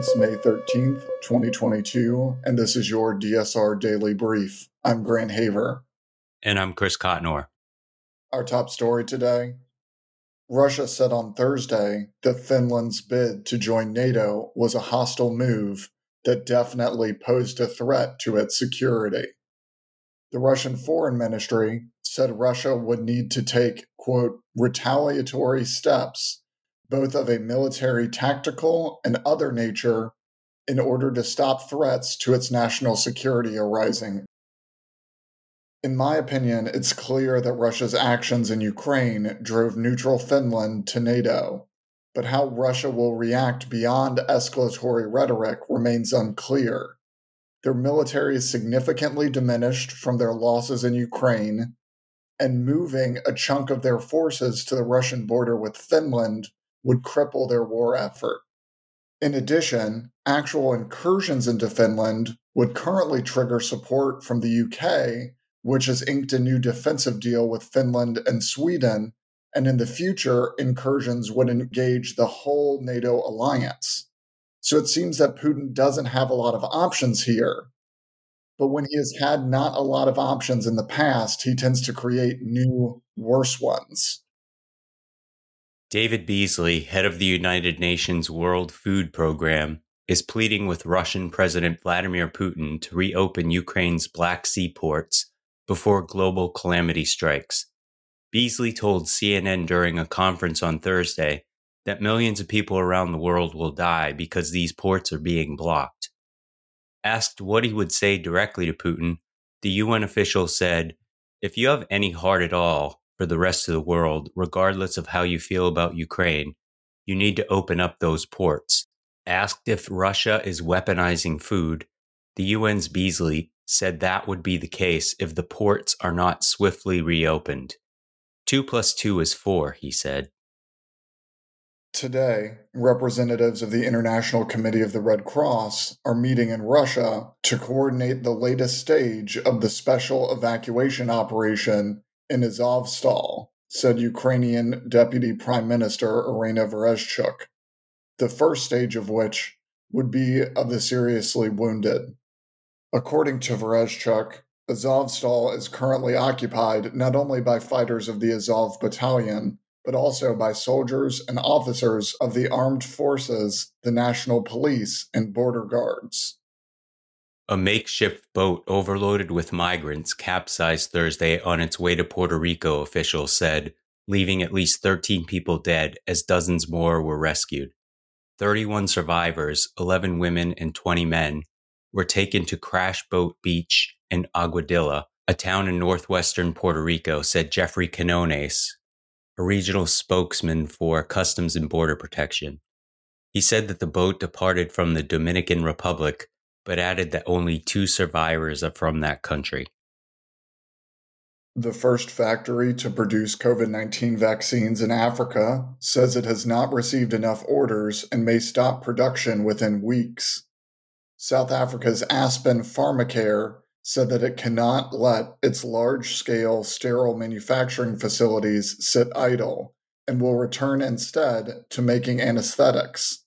It's May 13th, 2022, and this is your DSR Daily Brief. I'm Grant Haver. And I'm Chris Cotnor. Our top story today Russia said on Thursday that Finland's bid to join NATO was a hostile move that definitely posed a threat to its security. The Russian Foreign Ministry said Russia would need to take, quote, retaliatory steps, both of a military tactical and other nature, in order to stop threats to its national security arising. In my opinion, it's clear that Russia's actions in Ukraine drove neutral Finland to NATO, but how Russia will react beyond escalatory rhetoric remains unclear. Their military is significantly diminished from their losses in Ukraine, and moving a chunk of their forces to the Russian border with Finland would cripple their war effort. In addition, actual incursions into Finland would currently trigger support from the UK, which has inked a new defensive deal with Finland and Sweden, and in the future, incursions would engage the whole NATO alliance. So it seems that Putin doesn't have a lot of options here. But when he has had not a lot of options in the past, he tends to create new, worse ones. David Beasley, head of the United Nations World Food Program, is pleading with Russian President Vladimir Putin to reopen Ukraine's Black Sea ports before global calamity strikes. Beasley told CNN during a conference on Thursday that millions of people around the world will die because these ports are being blocked. Asked what he would say directly to Putin, the UN official said, If you have any heart at all for the rest of the world, regardless of how you feel about Ukraine, you need to open up those ports. Asked if Russia is weaponizing food, the UN's Beasley said that would be the case if the ports are not swiftly reopened. Two plus two is four, he said. Today, representatives of the International Committee of the Red Cross are meeting in Russia to coordinate the latest stage of the special evacuation operation in Azovstal, said Ukrainian Deputy Prime Minister Iryna Vereshchuk, the first stage of which would be of the seriously wounded. According to Vereshchuk, Azovstal is currently occupied not only by fighters of the Azov Battalion, but also by soldiers and officers of the armed forces, the National Police, and Border Guards. A makeshift boat overloaded with migrants capsized Thursday on its way to Puerto Rico, officials said, leaving at least 13 people dead as dozens more were rescued. 31 survivors, 11 women and 20 men, were taken to Crash Boat Beach in Aguadilla, a town in northwestern Puerto Rico, said Jeffrey Quiñones, a regional spokesman for Customs and Border Protection. He said that the boat departed from the Dominican Republic, but added that only two survivors are from that country. The first factory to produce COVID 19 vaccines in Africa says it has not received enough orders and may stop production within weeks. South Africa's Aspen Pharmacare said that it cannot let its large scale sterile manufacturing facilities sit idle and will return instead to making anesthetics.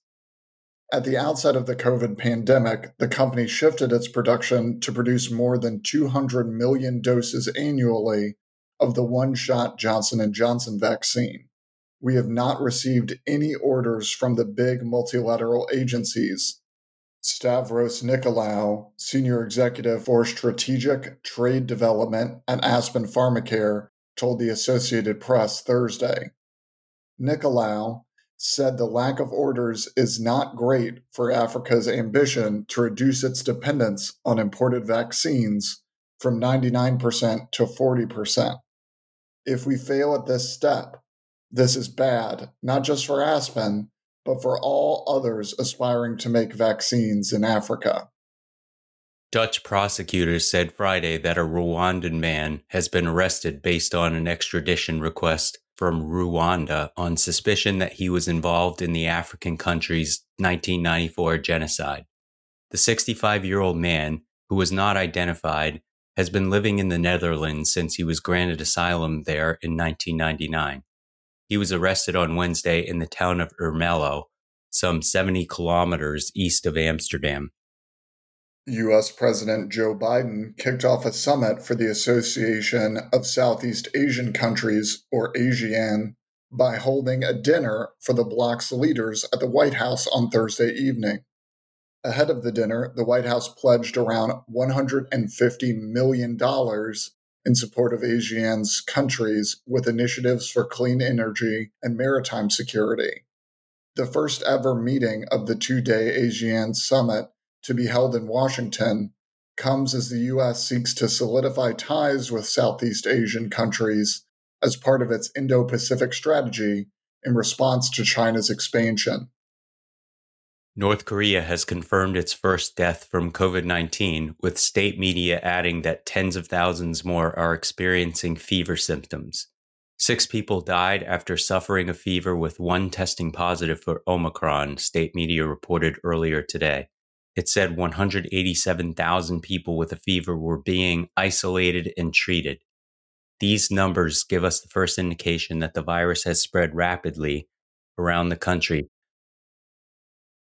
At the outset of the COVID pandemic, the company shifted its production to produce more than 200 million doses annually of the one-shot Johnson & Johnson vaccine. We have not received any orders from the big multilateral agencies Stavros Nicolaou, Senior Executive for Strategic Trade Development at Aspen Pharmacare, told the Associated Press Thursday. Nicolaou said the lack of orders is not great for Africa's ambition to reduce its dependence on imported vaccines from 99% to 40%. If we fail at this step, this is bad, not just for Aspen, but for all others aspiring to make vaccines in Africa. Dutch prosecutors said Friday that a Rwandan man has been arrested based on an extradition request from Rwanda on suspicion that he was involved in the African country's 1994 genocide. The 65 year old man, who was not identified, has been living in the Netherlands since he was granted asylum there in 1999. He was arrested on Wednesday in the town of Ermelo, some 70 kilometers east of Amsterdam. U.S. President Joe Biden kicked off a summit for the Association of Southeast Asian Countries, or ASEAN, by holding a dinner for the bloc's leaders at the White House on Thursday evening. Ahead of the dinner, the White House pledged around $150 million in support of ASEAN's countries with initiatives for clean energy and maritime security. The first ever meeting of the two day ASEAN summit to be held in Washington comes as the U.S. seeks to solidify ties with Southeast Asian countries as part of its Indo Pacific strategy in response to China's expansion. North Korea has confirmed its first death from COVID 19, with state media adding that tens of thousands more are experiencing fever symptoms. Six people died after suffering a fever, with one testing positive for Omicron, state media reported earlier today. It said 187,000 people with a fever were being isolated and treated. These numbers give us the first indication that the virus has spread rapidly around the country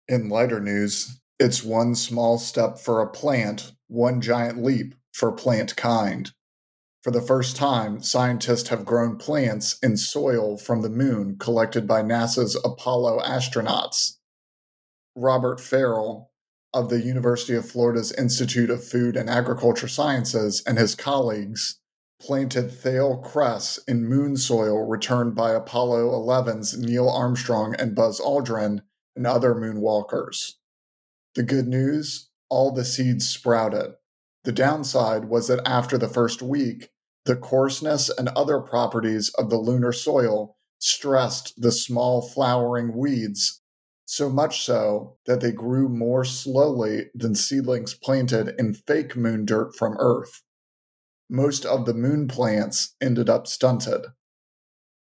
in lighter news, it's one small step for a plant, one giant leap for plant kind. For the first time, scientists have grown plants in soil from the moon collected by NASA's Apollo astronauts. Robert Ferl of the University of Florida's Institute of Food and Agriculture Sciences and his colleagues planted Thale cress in moon soil returned by Apollo 11's Neil Armstrong and Buzz Aldrin and other moonwalkers. The good news all the seeds sprouted. The downside was that after the first week, the coarseness and other properties of the lunar soil stressed the small flowering weeds, so much so that they grew more slowly than seedlings planted in fake moon dirt from Earth. Most of the moon plants ended up stunted.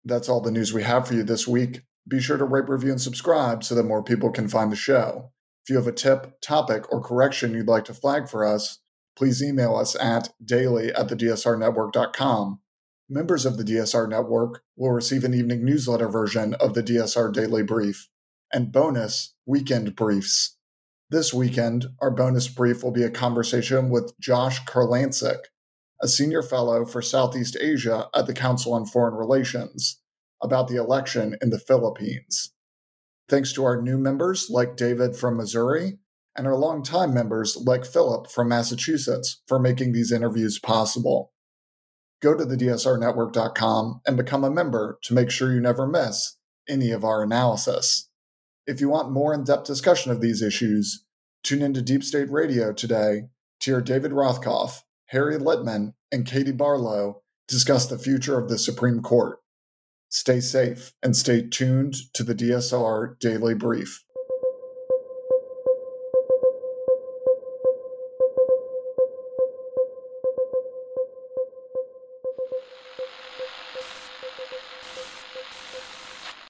That's all the news we have for you this week. Be sure to rate, review, and subscribe so that more people can find the show. If you have a tip, topic, or correction you'd like to flag for us, please email us at daily at thedsrnetwork.com. Members of the DSR Network will receive an evening newsletter version of the DSR Daily Brief and bonus weekend briefs. This weekend, our bonus brief will be a conversation with Josh Kurlantzick, a senior fellow for Southeast Asia at the Council on Foreign Relations about the election in the Philippines. Thanks to our new members like David from Missouri and our longtime members like Philip from Massachusetts for making these interviews possible. Go to thedsrnetwork.com and become a member to make sure you never miss any of our analysis. If you want more in depth discussion of these issues, tune into Deep State Radio today to hear David Rothkopf, Harry Litman, and Katie Barlow discuss the future of the Supreme Court. Stay safe and stay tuned to the DSR Daily Brief.